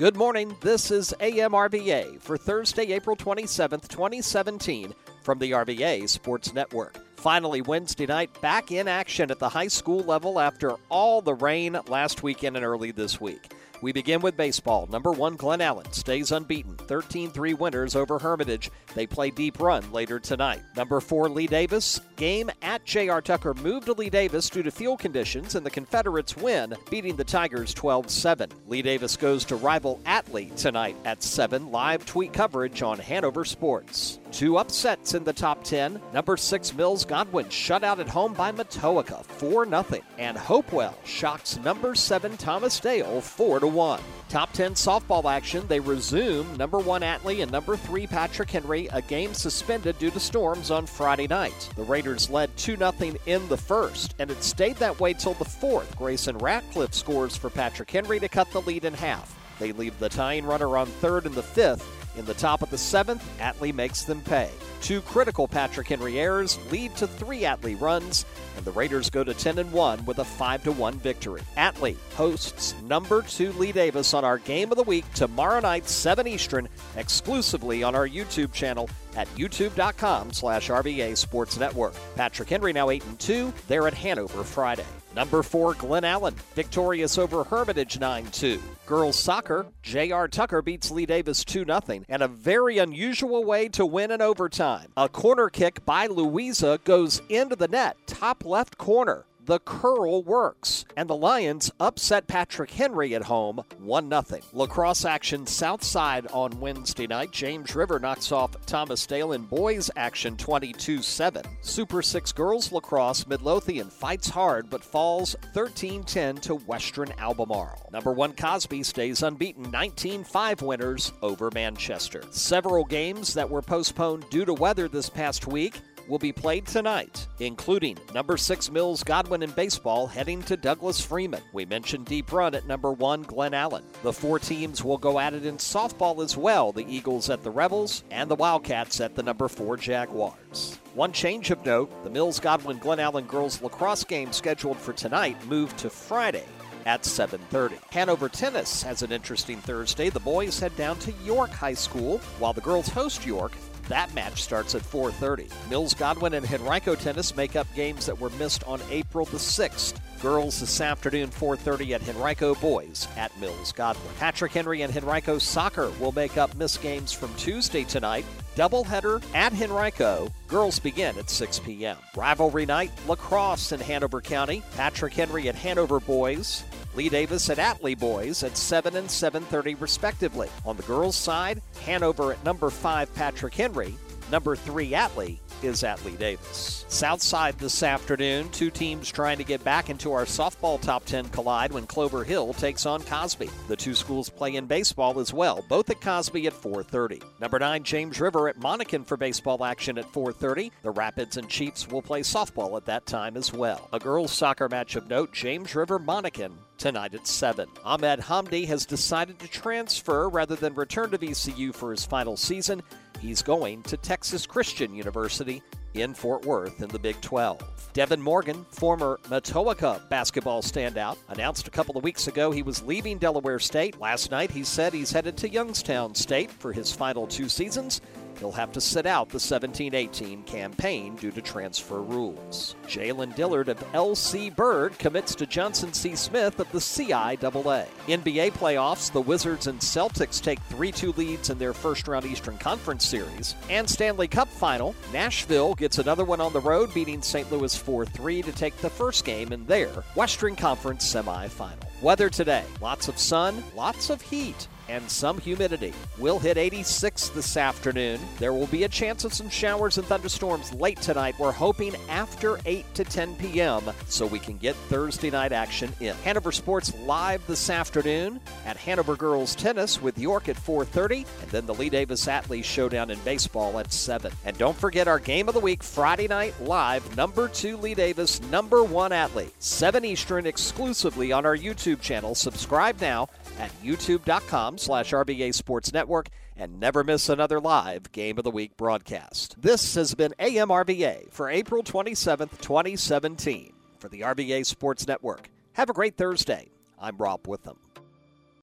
Good morning. This is AMRVA for Thursday, April 27th, 2017, from the RVA Sports Network. Finally, Wednesday night, back in action at the high school level after all the rain last weekend and early this week. We begin with baseball. Number one, Glen Allen stays unbeaten. 13 3 winners over Hermitage. They play Deep Run later tonight. Number four, Lee Davis. Game at J.R. Tucker moved to Lee Davis due to field conditions, and the Confederates win, beating the Tigers 12 7. Lee Davis goes to rival Atlee tonight at 7. Live tweet coverage on Hanover Sports. Two upsets in the top 10. Number 6 Mills Godwin shut out at home by Matoaca 4 0. And Hopewell shocks number 7 Thomas Dale 4 1. Top 10 softball action. They resume number 1 Atlee and number 3 Patrick Henry, a game suspended due to storms on Friday night. The Raiders led 2 0 in the first, and it stayed that way till the fourth. Grayson Ratcliffe scores for Patrick Henry to cut the lead in half. They leave the tying runner on third in the fifth in the top of the seventh, Atlee makes them pay. Two critical Patrick Henry errors lead to three Atlee runs, and the Raiders go to 10 and 1 with a 5 1 victory. Atlee hosts number two Lee Davis on our game of the week tomorrow night, 7 Eastern, exclusively on our YouTube channel at youtube.com slash RVA Sports Network. Patrick Henry now 8 and 2. They're at Hanover Friday. Number four, Glen Allen, victorious over Hermitage 9 2. Girls soccer, J.R. Tucker beats Lee Davis 2 0, and a very unusual way to win in overtime. A corner kick by Louisa goes into the net, top left corner the curl works, and the Lions upset Patrick Henry at home 1 0. Lacrosse action south side on Wednesday night. James River knocks off Thomas Dale in boys action 22 7. Super 6 girls lacrosse, Midlothian fights hard but falls 13 10 to Western Albemarle. Number 1 Cosby stays unbeaten 19 5 winners over Manchester. Several games that were postponed due to weather this past week will be played tonight, including number six Mills Godwin in baseball heading to Douglas Freeman. We mentioned Deep Run at number one Glen Allen. The four teams will go at it in softball as well the Eagles at the Rebels and the Wildcats at the number four Jaguars. One change of note the Mills Godwin Glen Allen girls lacrosse game scheduled for tonight moved to Friday at 7:30. Hanover Tennis has an interesting Thursday. The boys head down to York High School while the girls host York that match starts at 4:30. Mills Godwin and Henrico Tennis make up games that were missed on April the 6th. Girls this afternoon 4:30 at Henrico Boys at Mills Godwin. Patrick Henry and Henrico Soccer will make up missed games from Tuesday tonight. Doubleheader at Henrico. Girls begin at 6 p.m. Rivalry night, lacrosse in Hanover County. Patrick Henry at Hanover Boys. Lee Davis and Atlee Boys at 7 and 7:30 respectively. On the girls' side, Hanover at number 5 Patrick Henry, number 3 Atlee is at Lee Davis. Southside this afternoon, two teams trying to get back into our softball top 10 collide when Clover Hill takes on Cosby. The two schools play in baseball as well, both at Cosby at 4:30. Number 9 James River at Monacan for baseball action at 4:30. The Rapids and Chiefs will play softball at that time as well. A girls soccer match of note, James River Monacan tonight at 7. Ahmed Hamdy has decided to transfer rather than return to VCU for his final season. He's going to Texas Christian University in Fort Worth in the Big 12. Devin Morgan, former Matoaca basketball standout, announced a couple of weeks ago he was leaving Delaware State. Last night he said he's headed to Youngstown State for his final two seasons. He'll have to sit out the 17 18 campaign due to transfer rules. Jalen Dillard of LC Bird commits to Johnson C. Smith of the CIAA. NBA playoffs, the Wizards and Celtics take 3 2 leads in their first round Eastern Conference series. And Stanley Cup final, Nashville gets another one on the road, beating St. Louis 4 3 to take the first game in their Western Conference semifinal. Weather today lots of sun, lots of heat and some humidity. We'll hit 86 this afternoon. There will be a chance of some showers and thunderstorms late tonight. We're hoping after 8 to 10 p.m. so we can get Thursday night action in. Hanover Sports live this afternoon at Hanover Girls Tennis with York at 4:30 and then the Lee Davis Atlee Showdown in baseball at 7. And don't forget our game of the week Friday night live number 2 Lee Davis, number 1 Atlee. 7 Eastern exclusively on our YouTube channel. Subscribe now at youtube.com slash RVA Sports Network and never miss another live Game of the Week broadcast. This has been AMRVA for April 27th, 2017 for the RVA Sports Network. Have a great Thursday. I'm Rob Witham.